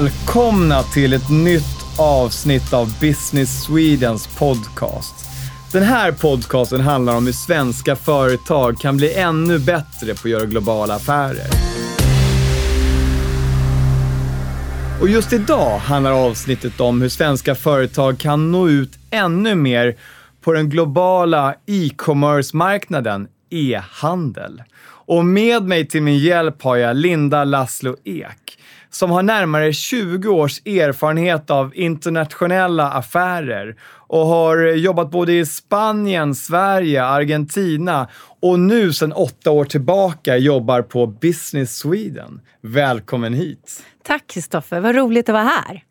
Välkomna till ett nytt avsnitt av Business Swedens podcast. Den här podcasten handlar om hur svenska företag kan bli ännu bättre på att göra globala affärer. Och just idag handlar avsnittet om hur svenska företag kan nå ut ännu mer på den globala e-commerce-marknaden, e-handel. Och med mig till min hjälp har jag Linda Laszlo Ek som har närmare 20 års erfarenhet av internationella affärer och har jobbat både i Spanien, Sverige, Argentina och nu sedan åtta år tillbaka jobbar på Business Sweden. Välkommen hit! Tack Kristoffer, vad roligt att vara här.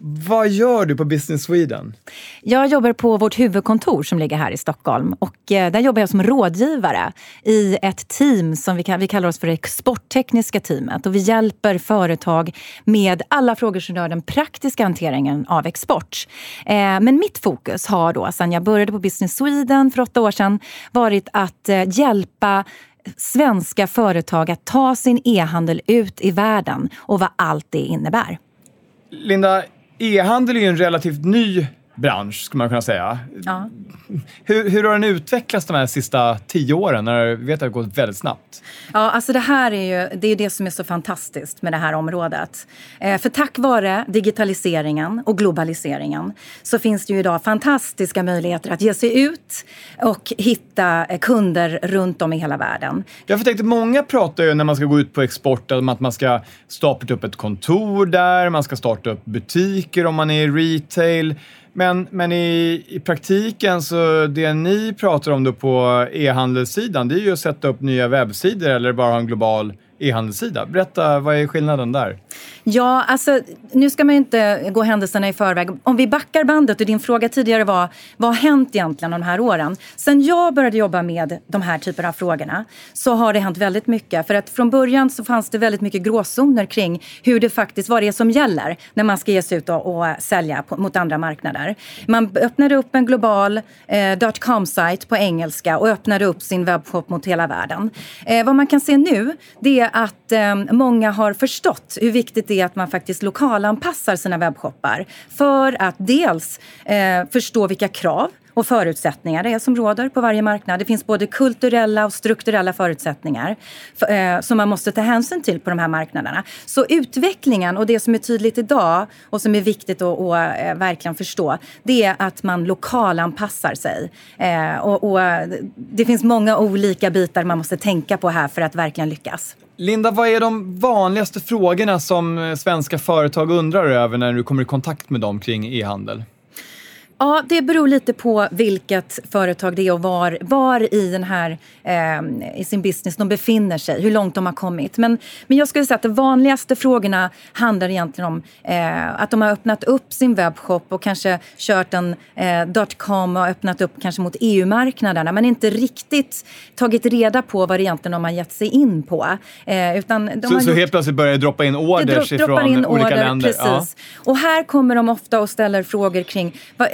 Vad gör du på Business Sweden? Jag jobbar på vårt huvudkontor som ligger här i Stockholm. Och eh, där jobbar jag som rådgivare i ett team som vi, vi kallar oss för det exporttekniska teamet. Och vi hjälper företag med alla frågor som rör den praktiska hanteringen av export. Eh, men mitt fokus har då, sedan jag började på Business Sweden för åtta år sedan, varit att eh, hjälpa svenska företag att ta sin e-handel ut i världen och vad allt det innebär. Linda, E-handel är ju en relativt ny bransch, skulle man kunna säga. Ja. Hur, hur har den utvecklats de här sista tio åren? När vi vet att det har gått väldigt snabbt. Ja, alltså det här är ju det, är det som är så fantastiskt med det här området. Eh, för tack vare digitaliseringen och globaliseringen så finns det ju idag fantastiska möjligheter att ge sig ut och hitta eh, kunder runt om i hela världen. Jag tänkte, många pratar ju när man ska gå ut på export om att man ska starta upp ett kontor där, man ska starta upp butiker om man är i retail. Men, men i, i praktiken, så det ni pratar om då på e-handelssidan, det är ju att sätta upp nya webbsidor eller bara ha en global e-handelssida. Berätta, vad är skillnaden där? Ja, alltså nu ska man ju inte gå händelserna i förväg. Om vi backar bandet och din fråga tidigare var vad har hänt egentligen de här åren? Sen jag började jobba med de här typerna av frågorna så har det hänt väldigt mycket. För att från början så fanns det väldigt mycket gråzoner kring hur det faktiskt, vad det är som gäller när man ska ge sig ut och, och sälja på, mot andra marknader. Man öppnade upp en global eh, .com-sajt på engelska och öppnade upp sin webbshop mot hela världen. Eh, vad man kan se nu det är att eh, många har förstått hur viktigt det är att man faktiskt lokalanpassar sina webbshoppar för att dels eh, förstå vilka krav och förutsättningar det är som råder på varje marknad. Det finns både kulturella och strukturella förutsättningar för, eh, som man måste ta hänsyn till på de här marknaderna. Så utvecklingen och det som är tydligt idag och som är viktigt att, att eh, verkligen förstå det är att man lokalanpassar sig. Eh, och, och det finns många olika bitar man måste tänka på här för att verkligen lyckas. Linda, vad är de vanligaste frågorna som eh, svenska företag undrar över när du kommer i kontakt med dem kring e-handel? Ja, det beror lite på vilket företag det är och var, var i, den här, eh, i sin business de befinner sig, hur långt de har kommit. Men, men jag skulle säga att de vanligaste frågorna handlar egentligen om eh, att de har öppnat upp sin webbshop och kanske kört en eh, .com och öppnat upp kanske mot EU-marknaderna men inte riktigt tagit reda på vad det egentligen de har gett sig in på. Eh, utan så, så gjort, helt plötsligt börjar det droppa in orders ifrån in olika order, länder? Precis. Ja. Och här kommer de ofta och ställer frågor kring vad,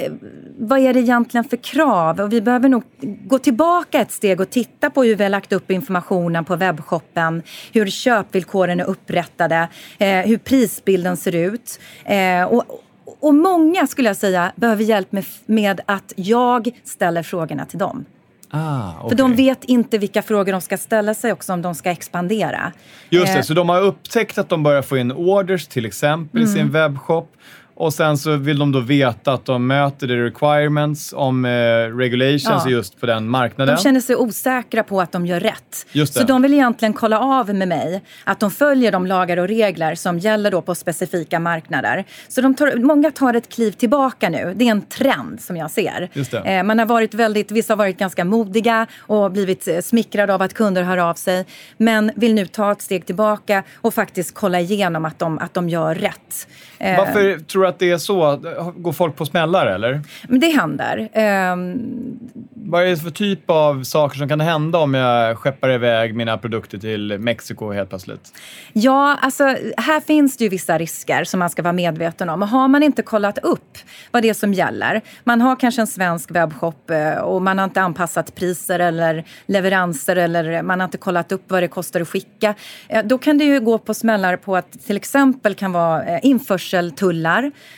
vad är det egentligen för krav? Och vi behöver nog gå tillbaka ett steg och titta på hur vi har lagt upp informationen på webbshoppen, hur köpvillkoren är upprättade, eh, hur prisbilden ser ut. Eh, och, och många, skulle jag säga, behöver hjälp med, med att jag ställer frågorna till dem. Ah, okay. För de vet inte vilka frågor de ska ställa sig också om de ska expandera. Just det, eh, så de har upptäckt att de börjar få in orders till exempel mm. i sin mm. webbshop och sen så vill de då veta att de möter the requirements om eh, regulations ja. just på den marknaden. De känner sig osäkra på att de gör rätt. Så de vill egentligen kolla av med mig att de följer de lagar och regler som gäller då på specifika marknader. Så de tar, många tar ett kliv tillbaka nu. Det är en trend som jag ser. Eh, man har varit väldigt, vissa har varit ganska modiga och blivit eh, smickrade av att kunder hör av sig. Men vill nu ta ett steg tillbaka och faktiskt kolla igenom att de, att de gör rätt. Eh, Varför tror du att det är så? Går folk på smällar eller? Men det händer. Um... Vad är det för typ av saker som kan hända om jag skeppar iväg mina produkter till Mexiko helt plötsligt? Ja, alltså här finns det ju vissa risker som man ska vara medveten om. Har man inte kollat upp vad det är som gäller, man har kanske en svensk webbshop eh, och man har inte anpassat priser eller leveranser eller man har inte kollat upp vad det kostar att skicka. Eh, då kan det ju gå på smällar på att till exempel kan vara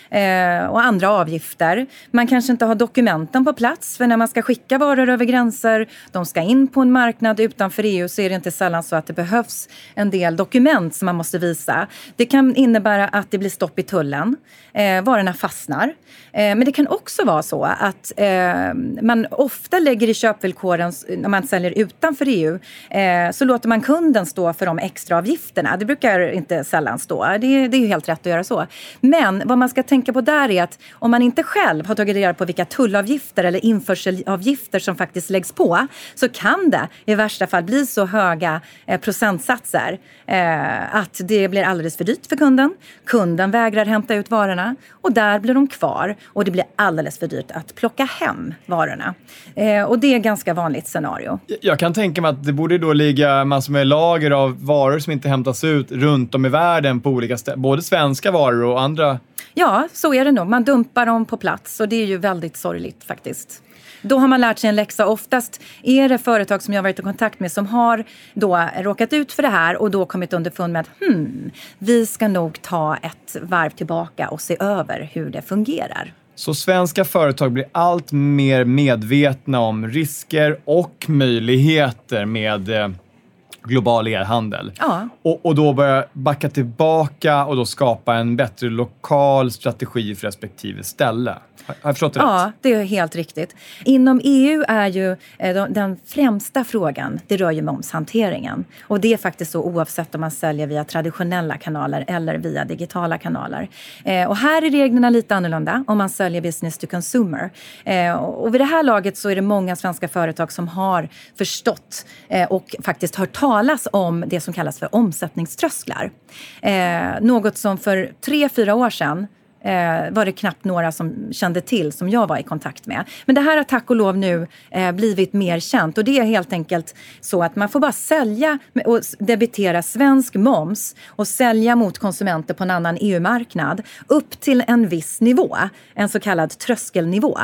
eh, och andra avgifter. Man kanske inte har dokumenten på plats för när man ska skicka varor över gränser, de ska in på en marknad utanför EU så är det inte sällan så att det behövs en del dokument som man måste visa. Det kan innebära att det blir stopp i tullen, eh, varorna fastnar. Eh, men det kan också vara så att eh, man ofta lägger i köpvillkoren när man säljer utanför EU eh, så låter man kunden stå för de extra avgifterna. Det brukar inte sällan stå. Det, det är ju helt rätt att göra så. Men vad man man ska tänka på där är att om man inte själv har tagit reda på vilka tullavgifter eller införselavgifter som faktiskt läggs på så kan det i värsta fall bli så höga eh, procentsatser eh, att det blir alldeles för dyrt för kunden. Kunden vägrar hämta ut varorna och där blir de kvar och det blir alldeles för dyrt att plocka hem varorna. Eh, och det är ett ganska vanligt scenario. Jag kan tänka mig att det borde då ligga massor med lager av varor som inte hämtas ut runt om i världen på olika ställen. Både svenska varor och andra. Ja, så är det nog. Man dumpar dem på plats och det är ju väldigt sorgligt faktiskt. Då har man lärt sig en läxa. Oftast är det företag som jag varit i kontakt med som har då råkat ut för det här och då kommit underfund med att hmm, vi ska nog ta ett varv tillbaka och se över hur det fungerar. Så svenska företag blir allt mer medvetna om risker och möjligheter med eh, global e-handel. Ja. Och, och då börja backa tillbaka och då skapa en bättre lokal strategi för respektive ställe. Har jag förstått det Ja, det är helt riktigt. Inom EU är ju eh, den främsta frågan, det rör ju momshanteringen. Och det är faktiskt så oavsett om man säljer via traditionella kanaler eller via digitala kanaler. Eh, och här är reglerna lite annorlunda om man säljer business to consumer. Eh, och vid det här laget så är det många svenska företag som har förstått och faktiskt hört talas talas om det som kallas för omsättningströsklar. Eh, något som för tre, fyra år sedan eh, var det knappt några som kände till som jag var i kontakt med. Men det här har tack och lov nu eh, blivit mer känt och det är helt enkelt så att man får bara sälja och debitera svensk moms och sälja mot konsumenter på en annan EU-marknad upp till en viss nivå, en så kallad tröskelnivå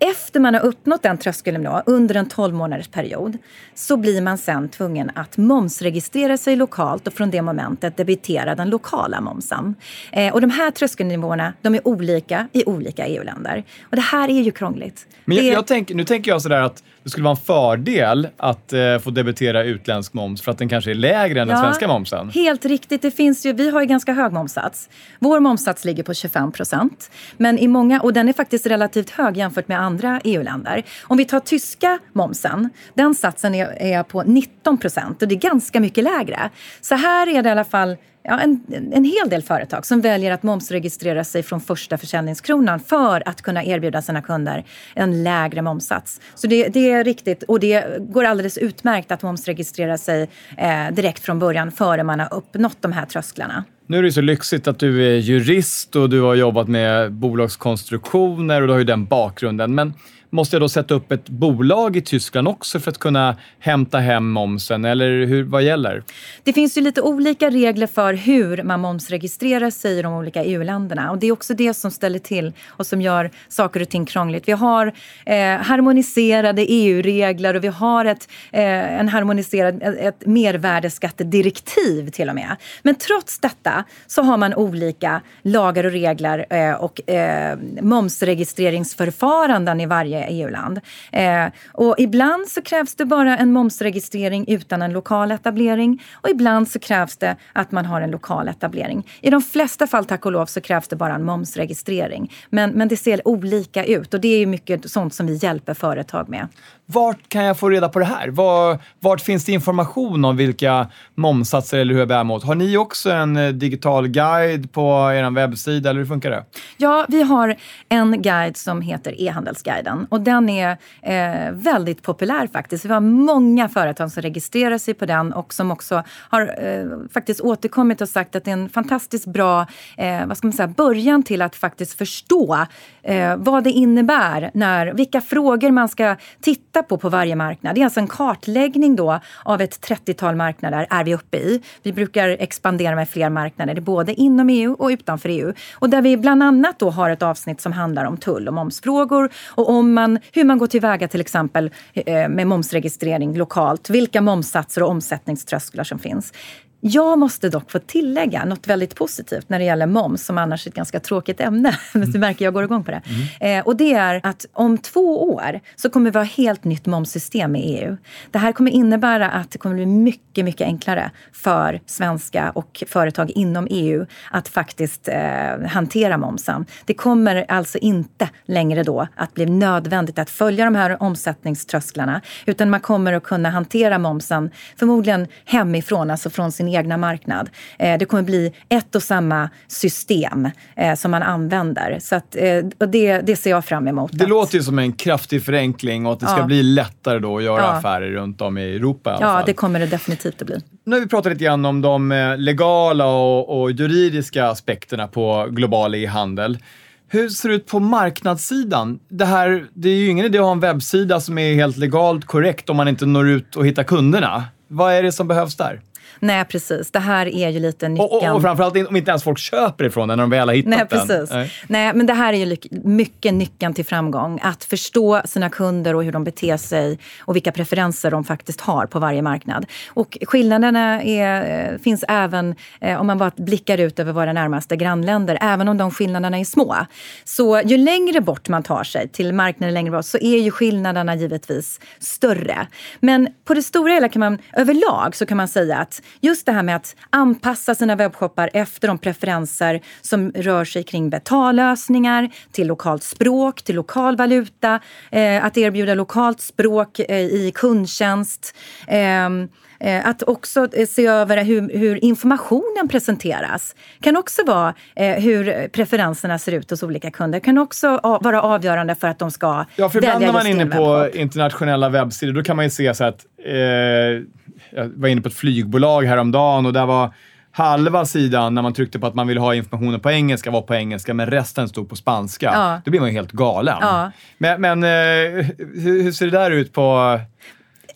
efter man har uppnått den tröskeln under en 12 månaders period så blir man sen tvungen att momsregistrera sig lokalt och från det momentet debitera den lokala momsen. Eh, och de här tröskelnivåerna de är olika i olika EU-länder. Och det här är ju krångligt. Men jag, det... jag tänk, nu tänker jag sådär att det skulle vara en fördel att eh, få debitera utländsk moms för att den kanske är lägre än ja, den svenska momsen. Helt riktigt. Det finns ju, vi har ju ganska hög momssats. Vår momssats ligger på 25 procent. Men i många, och den är faktiskt relativt hög jämfört med andra EU-länder. Om vi tar tyska momsen, den satsen är, är på 19 procent och det är ganska mycket lägre. Så här är det i alla fall ja, en, en hel del företag som väljer att momsregistrera sig från första försäljningskronan för att kunna erbjuda sina kunder en lägre momssats. Så det, det är riktigt och det går alldeles utmärkt att momsregistrera sig eh, direkt från början före man har uppnått de här trösklarna. Nu är det så lyxigt att du är jurist och du har jobbat med bolagskonstruktioner och du har ju den bakgrunden. Men Måste jag då sätta upp ett bolag i Tyskland också för att kunna hämta hem momsen eller hur, vad gäller? Det finns ju lite olika regler för hur man momsregistrerar sig i de olika EU-länderna och det är också det som ställer till och som gör saker och ting krångligt. Vi har eh, harmoniserade EU-regler och vi har ett, eh, en harmoniserad, ett mervärdesskattedirektiv till och med. Men trots detta så har man olika lagar och regler eh, och eh, momsregistreringsförfaranden i varje EU-land. Eh, och ibland så krävs det bara en momsregistrering utan en lokal etablering och ibland så krävs det att man har en lokal etablering. I de flesta fall, tack och lov, så krävs det bara en momsregistrering. Men, men det ser olika ut och det är mycket sånt som vi hjälper företag med. Vart kan jag få reda på det här? Var, vart finns det information om vilka momssatser eller hur jag bär mot? Har ni också en eh, digital guide på er webbsida eller hur funkar det? Ja, vi har en guide som heter E-handelsguiden och den är eh, väldigt populär faktiskt. Vi har många företag som registrerar sig på den och som också har eh, faktiskt återkommit och sagt att det är en fantastiskt bra eh, vad ska man säga, början till att faktiskt förstå eh, vad det innebär, när, vilka frågor man ska titta på på varje marknad. Det är alltså en kartläggning då av ett 30-tal marknader är vi uppe i. Vi brukar expandera med fler marknader, både inom EU och utanför EU. Och där vi bland annat då har ett avsnitt som handlar om tull och momsfrågor och om man, hur man går tillväga till exempel eh, med momsregistrering lokalt, vilka momssatser och omsättningströsklar som finns. Jag måste dock få tillägga något väldigt positivt när det gäller moms, som annars är ett ganska tråkigt ämne. Men du märker jag går igång på det. Mm. Eh, och det är att om två år så kommer vi ha helt nytt momssystem i EU. Det här kommer innebära att det kommer bli mycket, mycket enklare för svenska och företag inom EU att faktiskt eh, hantera momsen. Det kommer alltså inte längre då att bli nödvändigt att följa de här omsättningströsklarna, utan man kommer att kunna hantera momsen förmodligen hemifrån, alltså från sin egna marknad. Eh, det kommer bli ett och samma system eh, som man använder. Så att, eh, och det, det ser jag fram emot. Det att... låter ju som en kraftig förenkling och att det ska ja. bli lättare då att göra ja. affärer runt om i Europa. I ja, det kommer det definitivt att bli. Nu har vi pratat lite grann om de legala och, och juridiska aspekterna på global e-handel. Hur ser det ut på marknadssidan? Det, här, det är ju ingen idé att ha en webbsida som är helt legalt korrekt om man inte når ut och hittar kunderna. Vad är det som behövs där? Nej, precis. Det här är ju lite nyckeln. Och, och, och framförallt om inte ens folk köper ifrån den när de väl har hittat Nej, precis. den. Nej. Nej, men det här är ju mycket nyckeln till framgång. Att förstå sina kunder och hur de beter sig och vilka preferenser de faktiskt har på varje marknad. Och skillnaderna är, eh, finns även eh, om man bara blickar ut över våra närmaste grannländer. Även om de skillnaderna är små. Så ju längre bort man tar sig till marknaden längre bort så är ju skillnaderna givetvis större. Men på det stora hela kan man överlag så kan man säga att just det här med att anpassa sina webbshoppar efter de preferenser som rör sig kring betallösningar, till lokalt språk, till lokal valuta, eh, att erbjuda lokalt språk eh, i kundtjänst. Ehm, Eh, att också eh, se över hur, hur, informationen presenteras. kan också vara eh, hur preferenserna ser ut hos olika kunder. kan också vara avgörande för att de ska Ja, för ibland när man är inne på internationella webbsidor då kan man ju se så att eh, jag var inne på ett flygbolag häromdagen och där var halva sidan när man tryckte på att man ville ha informationen på engelska var på engelska, men resten stod på spanska. Ja. Då blir man ju helt galen. Ja. Men, men eh, hur, hur ser det där ut på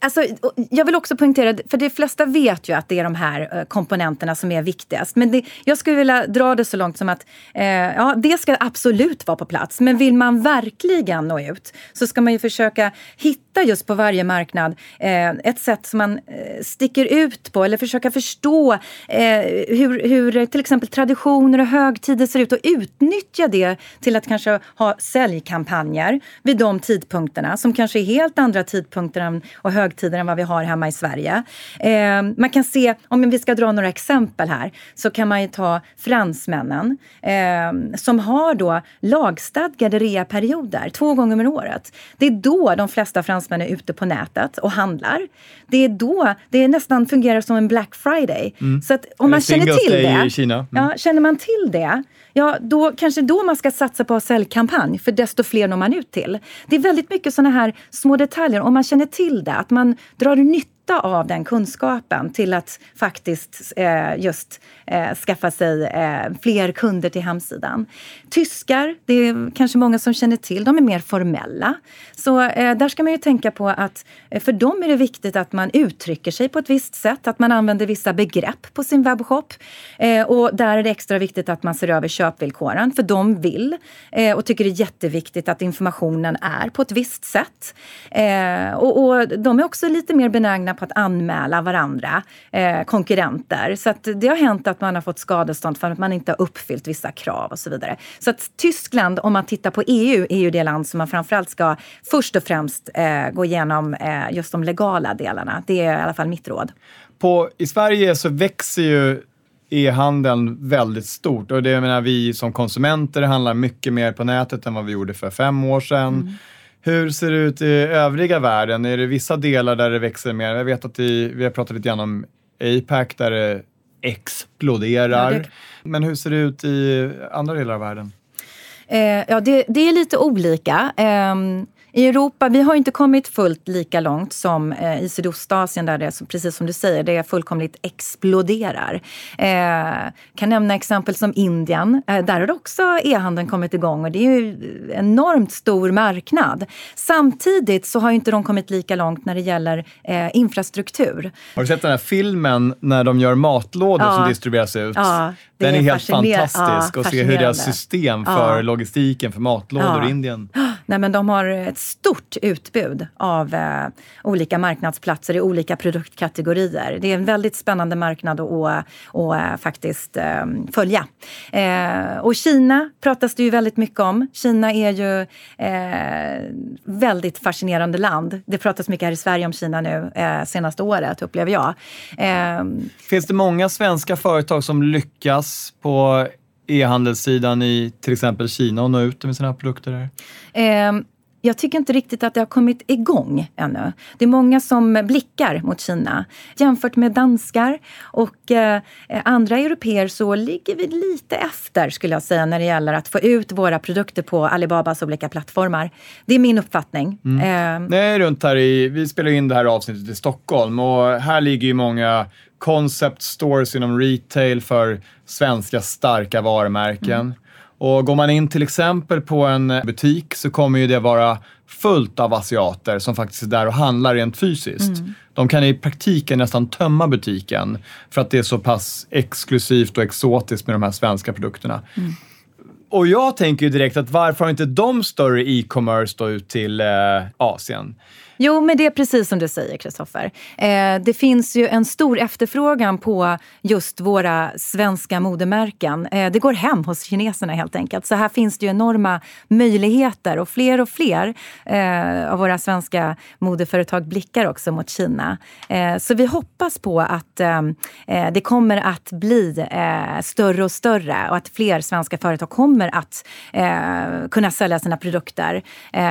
Alltså, jag vill också poängtera, för de flesta vet ju att det är de här eh, komponenterna som är viktigast. Men det, jag skulle vilja dra det så långt som att eh, ja, det ska absolut vara på plats. Men vill man verkligen nå ut så ska man ju försöka hitta just på varje marknad eh, ett sätt som man eh, sticker ut på eller försöka förstå eh, hur, hur eh, till exempel traditioner och högtider ser ut och utnyttja det till att kanske ha säljkampanjer vid de tidpunkterna som kanske är helt andra tidpunkter och högtider än vad vi har hemma i Sverige. Eh, man kan se, om vi ska dra några exempel här, så kan man ju ta fransmännen eh, som har då lagstadgade reaperioder två gånger om året. Det är då de flesta fransmän är ute på nätet och handlar. Det är då det nästan fungerar som en Black Friday. Mm. Så att om man känner till det, i Kina. Mm. Ja, känner man till det ja, då kanske då man ska satsa på säljkampanj, för desto fler når man ut till. Det är väldigt mycket sådana här små detaljer, om man känner till det, att man drar nytta nytta av den kunskapen till att faktiskt eh, just eh, skaffa sig eh, fler kunder till hemsidan. Tyskar, det är kanske många som känner till, de är mer formella. Så eh, där ska man ju tänka på att eh, för dem är det viktigt att man uttrycker sig på ett visst sätt, att man använder vissa begrepp på sin webbshop. Eh, och där är det extra viktigt att man ser över köpvillkoren, för de vill eh, och tycker det är jätteviktigt att informationen är på ett visst sätt. Eh, och, och de är också lite mer benägna på att anmäla varandra, eh, konkurrenter. Så att det har hänt att man har fått skadestånd för att man inte har uppfyllt vissa krav och så vidare. Så att Tyskland, om man tittar på EU, är ju det land som man framförallt ska först och främst eh, gå igenom eh, just de legala delarna. Det är i alla fall mitt råd. På, I Sverige så växer ju e-handeln väldigt stort och det menar vi som konsumenter handlar mycket mer på nätet än vad vi gjorde för fem år sedan. Hur ser det ut i övriga världen? Är det vissa delar där det växer mer? Jag vet att i, vi har pratat lite grann om APAC där det exploderar. Ja, det... Men hur ser det ut i andra delar av världen? Eh, ja, det, det, är lite olika. Eh, i Europa, vi har inte kommit fullt lika långt som eh, i Sydostasien där det, precis som du säger, det fullkomligt exploderar. Eh, kan nämna exempel som Indien. Eh, där har också e-handeln kommit igång och det är ju en enormt stor marknad. Samtidigt så har inte de kommit lika långt när det gäller eh, infrastruktur. Har du sett den här filmen när de gör matlådor ja. som distribueras ut? Ja, den är, är helt fantastisk ja, och se hur deras system för logistiken för matlådor i Indien. Nej, men de har ett stort utbud av eh, olika marknadsplatser i olika produktkategorier. Det är en väldigt spännande marknad att, att, att faktiskt eh, följa. Eh, och Kina pratas det ju väldigt mycket om. Kina är ju eh, väldigt fascinerande land. Det pratas mycket här i Sverige om Kina nu eh, senaste året, upplever jag. Eh, Finns det många svenska företag som lyckas på e-handelssidan i till exempel Kina och nå ut med sina produkter? Eh, jag tycker inte riktigt att det har kommit igång ännu. Det är många som blickar mot Kina. Jämfört med danskar och eh, andra europeer så ligger vi lite efter skulle jag säga när det gäller att få ut våra produkter på Alibabas olika plattformar. Det är min uppfattning. Mm. Eh, Nej, runt här i, vi spelar in det här avsnittet i Stockholm och här ligger ju många concept stores inom retail för svenska starka varumärken. Mm. Och går man in till exempel på en butik så kommer ju det vara fullt av asiater som faktiskt är där och handlar rent fysiskt. Mm. De kan i praktiken nästan tömma butiken för att det är så pass exklusivt och exotiskt med de här svenska produkterna. Mm. Och jag tänker ju direkt att varför har inte de större e-commerce då ut till eh, Asien? Jo, men det är precis som du säger, Kristoffer. Eh, det finns ju en stor efterfrågan på just våra svenska modemärken. Eh, det går hem hos kineserna helt enkelt. Så här finns det ju enorma möjligheter och fler och fler eh, av våra svenska modeföretag blickar också mot Kina. Eh, så vi hoppas på att eh, eh, det kommer att bli större och större och att fler svenska företag kommer att kunna sälja sina produkter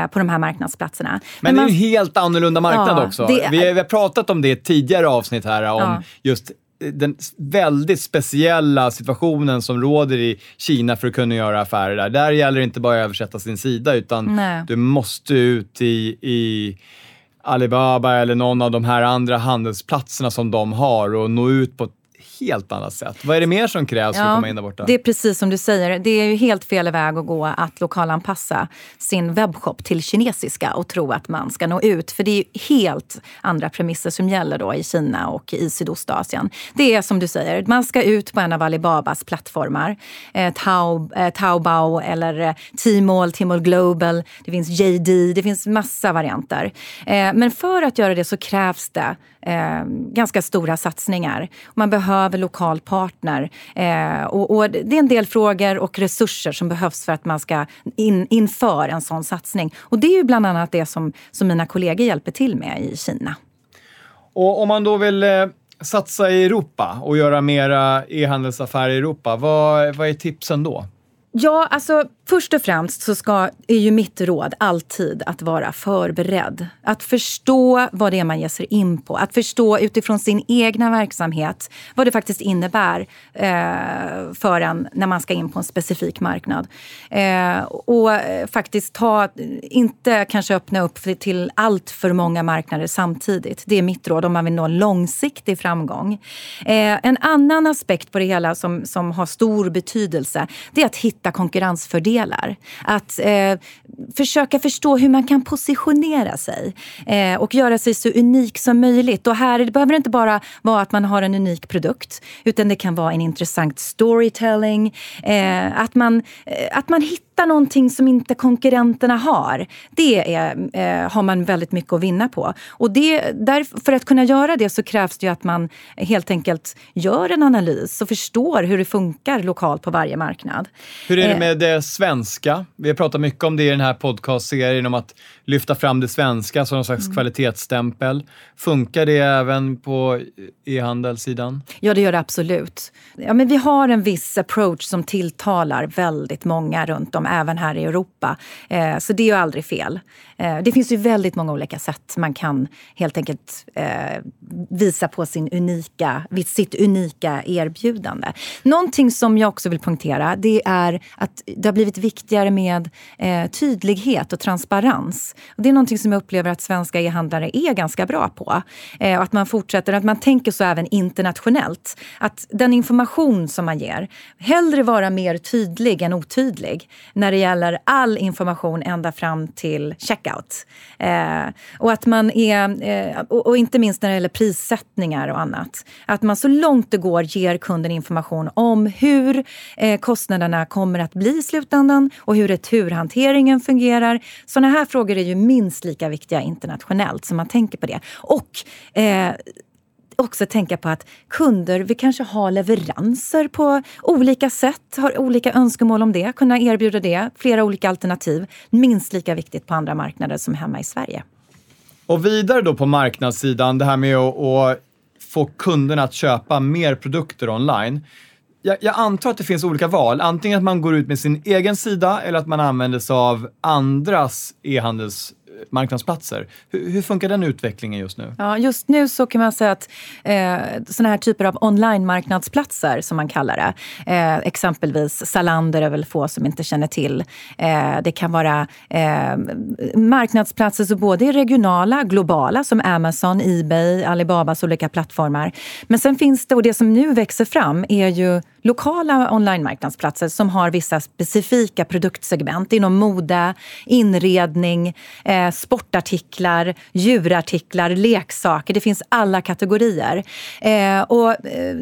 på de här marknadsplatserna. Men, Men man... det är ju helt annorlunda marknad ja, också. Det... Vi, har, vi, har pratat om det i ett tidigare avsnitt här, om ja. just den väldigt speciella situationen som råder i Kina för att kunna göra affärer där. Där gäller det inte bara att översätta sin sida, utan Nej. du måste ut i, i Alibaba eller någon av de här andra handelsplatserna som de har och nå ut på ett helt annat sätt. Vad är det mer som krävs ja, för att komma in där borta? Det är precis som du säger. Det är ju helt fel väg att gå att lokalanpassa sin webbshop till kinesiska och tro att man ska nå ut. För det är helt andra premisser som gäller då i Kina och i Sydostasien. Det är som du säger, man ska ut på en av Alibabas plattformar. Eh, Taub, eh, Taobao eller eh, Tmall, Tmall Global. Det finns JD, det finns massa varianter. Eh, men för att göra det så krävs det eh, ganska stora satsningar. Man behöver lokal partner. Eh, och, och, det är en del frågor och resurser som behövs för att man ska in, inför en sån satsning. Och det är ju bland annat det som, som mina kollegor hjälper till med i Kina. Och om man då vill eh, satsa i Europa och göra mera e-handelsaffärer i Europa, vad, vad är tipsen då? Ja, alltså Först och främst så ska, är ju mitt råd alltid att vara förberedd. Att förstå vad det är man ger sig in på. Att förstå utifrån sin egna verksamhet vad det faktiskt innebär eh, för en när man ska in på en specifik marknad. Eh, och eh, faktiskt ta, inte kanske öppna upp till allt för många marknader samtidigt. Det är mitt råd om man vill nå långsiktig framgång. Eh, en annan aspekt på det hela som, som har stor betydelse det är att hitta konkurrensfördelar fördelar. Att eh, försöka förstå hur man kan positionera sig eh, och göra sig så unik som möjligt. Och här det behöver det inte bara vara att man har en unik produkt utan det kan vara en intressant storytelling. Eh, att, man, eh, att man hittar hitta någonting som inte konkurrenterna har, det är, eh, har man väldigt mycket att vinna på. Och det, där, för att kunna göra det så krävs det att man helt enkelt gör en analys och förstår hur det funkar lokalt på varje marknad. Hur är det eh, med det svenska? Vi har pratat mycket om det i den här podcastserien, om att lyfta fram det svenska som någon slags mm. kvalitetsstämpel. Funkar det även på e-handelssidan? Ja, det gör det absolut. Ja, men vi har en viss approach som tilltalar väldigt många runt om, även här i Europa. Eh, så det är ju aldrig fel. Eh, det finns ju väldigt många olika sätt man kan helt enkelt eh, visa på sin unika, sitt unika erbjudande. Någonting som jag också vill punktera det är att det har blivit viktigare med eh, tydlighet och transparens. Det är någonting som jag upplever att svenska e-handlare är ganska bra på. Och att man fortsätter, att man tänker så även internationellt. Att den information som man ger, hellre vara mer tydlig än otydlig när det gäller all information ända fram till checkout. Eh, och att man är, eh, och, och, inte minst när det gäller prissättningar och annat, att man så långt det går ger kunden information om hur eh, kostnaderna kommer att bli i slutändan och hur returhanteringen fungerar. Sådana här frågor är ju minst lika viktiga internationellt, så man tänker på det. Och eh, också tänka på att kunder vi kanske har leveranser på olika sätt, har olika önskemål om det, kunna erbjuda det, flera olika alternativ. Minst lika viktigt på andra marknader som hemma i Sverige. Och vidare då på marknadssidan, det här med att, att få kunderna att köpa mer produkter online. Jag, jag, antar att det finns olika val. Antingen att man går ut med sin egen sida eller att man använder sig av andras e-handels marknadsplatser. Hur, hur, funkar den utvecklingen just nu? Ja, just nu så kan man säga att eh, såna här typer av online-marknadsplatser som man kallar det, eh, exempelvis Zalander är väl få som inte känner till. Eh, det kan vara eh, marknadsplatser som både är regionala, globala som Amazon, Ebay, Alibabas olika plattformar. Men sen finns det, och det som nu växer fram är ju lokala online-marknadsplatser som har vissa specifika produktsegment inom mode, inredning, eh, sportartiklar, djurartiklar, leksaker. Det finns alla kategorier. Eh, och, eh,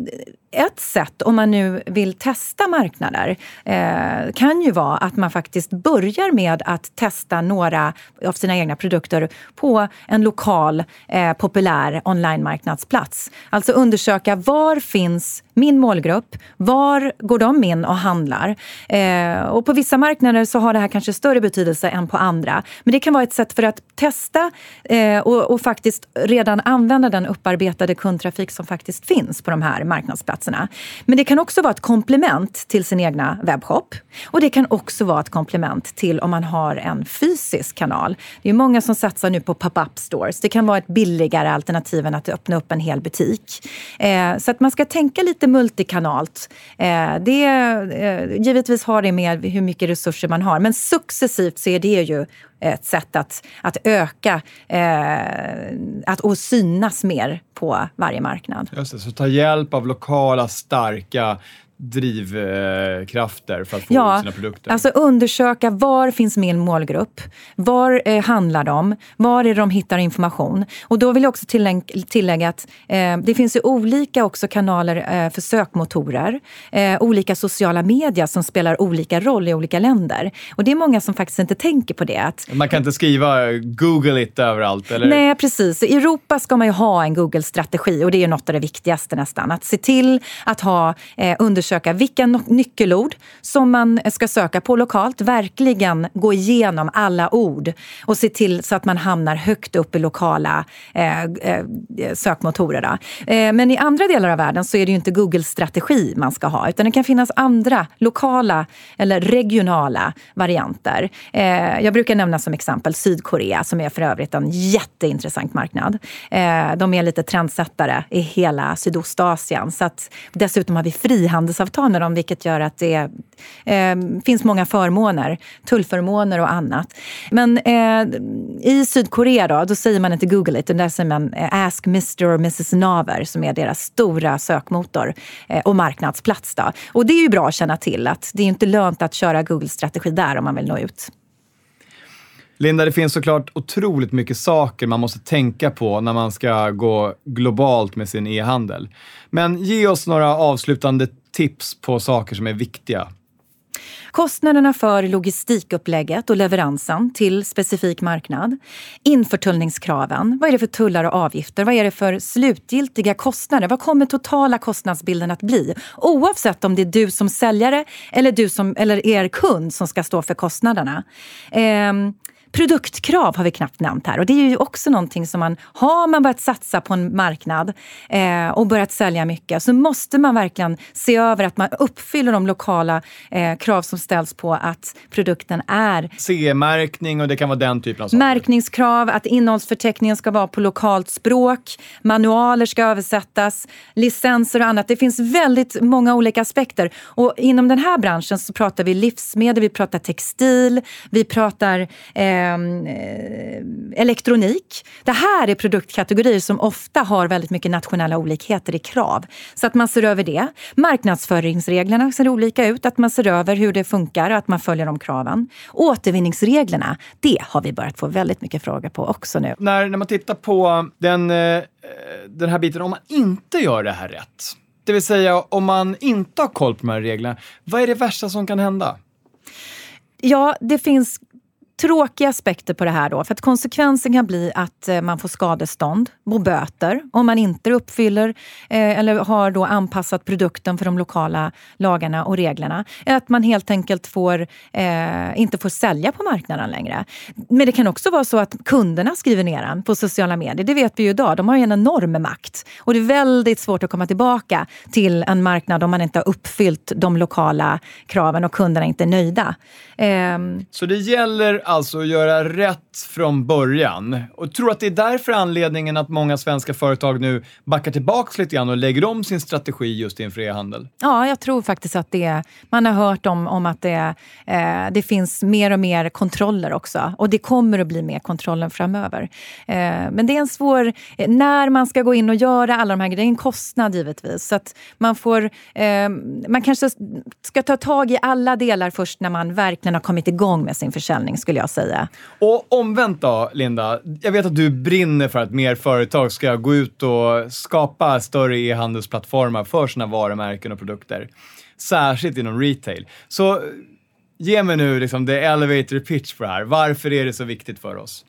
ett sätt om man nu vill testa marknader eh, kan ju vara att man faktiskt börjar med att testa några av sina egna produkter på en lokal eh, populär online-marknadsplats. Alltså undersöka var finns min målgrupp? Var går de in och handlar? Eh, och på vissa marknader så har det här kanske större betydelse än på andra. Men det kan vara ett sätt för att testa eh, och, och faktiskt redan använda den upparbetade kundtrafik som faktiskt finns på de här marknadsplatserna platserna. Men det kan också vara ett komplement till sin egna webbshop. Och det kan också vara ett komplement till om man har en fysisk kanal. Det är många som satsar nu på pop-up stores. Det kan vara ett billigare alternativ än att öppna upp en hel butik. Eh, så att man ska tänka lite multikanalt. Eh, det, eh, givetvis har det med hur mycket resurser man har, men successivt så är det ju ett sätt att, att öka eh, att, och synas mer på varje marknad. Just det, så ta hjälp av lokala starka drivkrafter för att få ja, sina produkter? Alltså undersöka var finns min målgrupp? Var eh, handlar de? Var är det de hittar information? Och då vill jag också tillägga, tillägga att eh, det finns ju olika också kanaler eh, för sökmotorer. Eh, olika sociala medier som spelar olika roll i olika länder. Och det är många som faktiskt inte tänker på det. Att, Man kan inte skriva Google it överallt? Eller? Nej, precis. I Europa ska man ju ha en Google-strategi och det är något av det viktigaste nästan. Att se till att ha eh, undersökningar undersöka vilka nyckelord som man ska söka på lokalt. Verkligen gå igenom alla ord och se till så att man hamnar högt upp i lokala eh, eh sökmotorer. Eh, men i andra delar av världen så är det ju inte Google-strategi man ska ha utan det kan finnas andra lokala eller regionala varianter. Eh, jag brukar nämna som exempel Sydkorea som är för övrigt en jätteintressant marknad. Eh, de är lite trendsättare i hela Sydostasien. Så att, dessutom har vi frihandels handelsavtal med dem vilket gör att det eh, finns många förmåner, tullförmåner och annat. Men eh, i Sydkorea då, då säger man inte Google it, där säger man eh, Ask Mr or Mrs Naver som är deras stora sökmotor eh, och marknadsplats. Då. Och det är ju bra att känna till att det är inte lönt att köra Google-strategi där om man vill nå ut. Linda, det finns såklart otroligt mycket saker man måste tänka på när man ska gå globalt med sin e-handel. Men ge oss några avslutande tips på saker som är viktiga? Kostnaderna för logistikupplägget och leveransen till specifik marknad. Införtullningskraven. Vad är det för tullar och avgifter? Vad är det för slutgiltiga kostnader? Vad kommer totala kostnadsbilden att bli? Oavsett om det är du som säljare eller, du som, eller er kund som ska stå för kostnaderna. Eh, Produktkrav har vi knappt nämnt här och det är ju också någonting som man, har man börjat satsa på en marknad eh, och börjat sälja mycket så måste man verkligen se över att man uppfyller de lokala eh, krav som ställs på att produkten är CE-märkning och det kan vara den typen av saker. Märkningskrav, att innehållsförteckningen ska vara på lokalt språk, manualer ska översättas, licenser och annat. Det finns väldigt många olika aspekter. Och inom den här branschen så pratar vi livsmedel, vi pratar textil, vi pratar eh, elektronik. Det här är produktkategorier som ofta har väldigt mycket nationella olikheter i krav. Så att man ser över det. Marknadsföringsreglerna ser olika ut, att man ser över hur det funkar och att man följer de kraven. Återvinningsreglerna, det har vi börjat få väldigt mycket frågor på också nu. När, när man tittar på den, eh, den här biten, om man inte gör det här rätt, det vill säga om man inte har koll på de här reglerna, vad är det värsta som kan hända? Ja, det finns tråkiga aspekter på det här då. För att konsekvensen kan bli att eh, man får skadestånd och böter om man inte uppfyller eh, eller har då anpassat produkten för de lokala lagarna och reglerna. Att man helt enkelt får, eh, inte får sälja på marknaden längre. Men det kan också vara så att kunderna skriver ner den på sociala medier. Det vet vi ju idag. De har ju en enorm makt. Och det är väldigt svårt att komma tillbaka till en marknad om man inte har uppfyllt de lokala kraven och kunderna inte är nöjda. Eh, så det gäller alltså göra rätt från början. Och tror att det är därför anledningen att många svenska företag nu backar tillbaka lite grann och lägger om sin strategi just inför e-handel? Ja, jag tror faktiskt att det Man har hört om, om att det, eh, det finns mer och mer kontroller också. Och det kommer att bli mer kontroller framöver. Eh, men det är en svår... När man ska gå in och göra alla de här grejerna, det är en kostnad givetvis. Så att man får... Eh, man kanske ska ta tag i alla delar först när man verkligen har kommit igång med sin försäljning, skulle jag säga. Och omvänt då, Linda. Jag vet att du brinner för att mer företag ska gå ut och skapa större e-handelsplattformar för sina varumärken och produkter. Särskilt inom retail. Så ge mig nu liksom the elevator pitch på det här. Varför är det så viktigt för oss?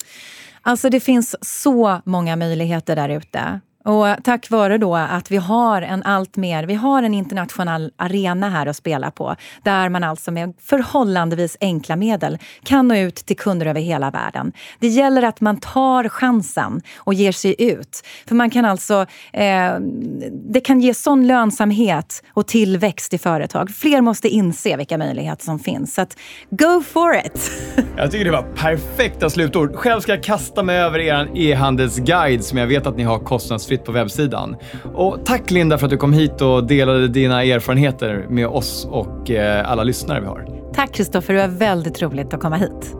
Alltså det finns så många möjligheter där ute. Och tack vare då att vi har en allt mer, vi har en internationell arena här att spela på där man alltså med förhållandevis enkla medel kan nå ut till kunder över hela världen. Det gäller att man tar chansen och ger sig ut. För man kan alltså, eh, det kan ge sån lönsamhet och tillväxt i företag. Fler måste inse vilka möjligheter som finns. Så att go for it! Jag tycker det var perfekta slutord. Själv ska jag kasta mig över er e-handelsguide som jag vet att ni har kostnadsfritt kostnadsfritt på webbsidan. Och tack Linda för att du kom hit och delade dina erfarenheter med oss och eh, alla lyssnare vi har. Tack Kristoffer, det var väldigt roligt att komma hit.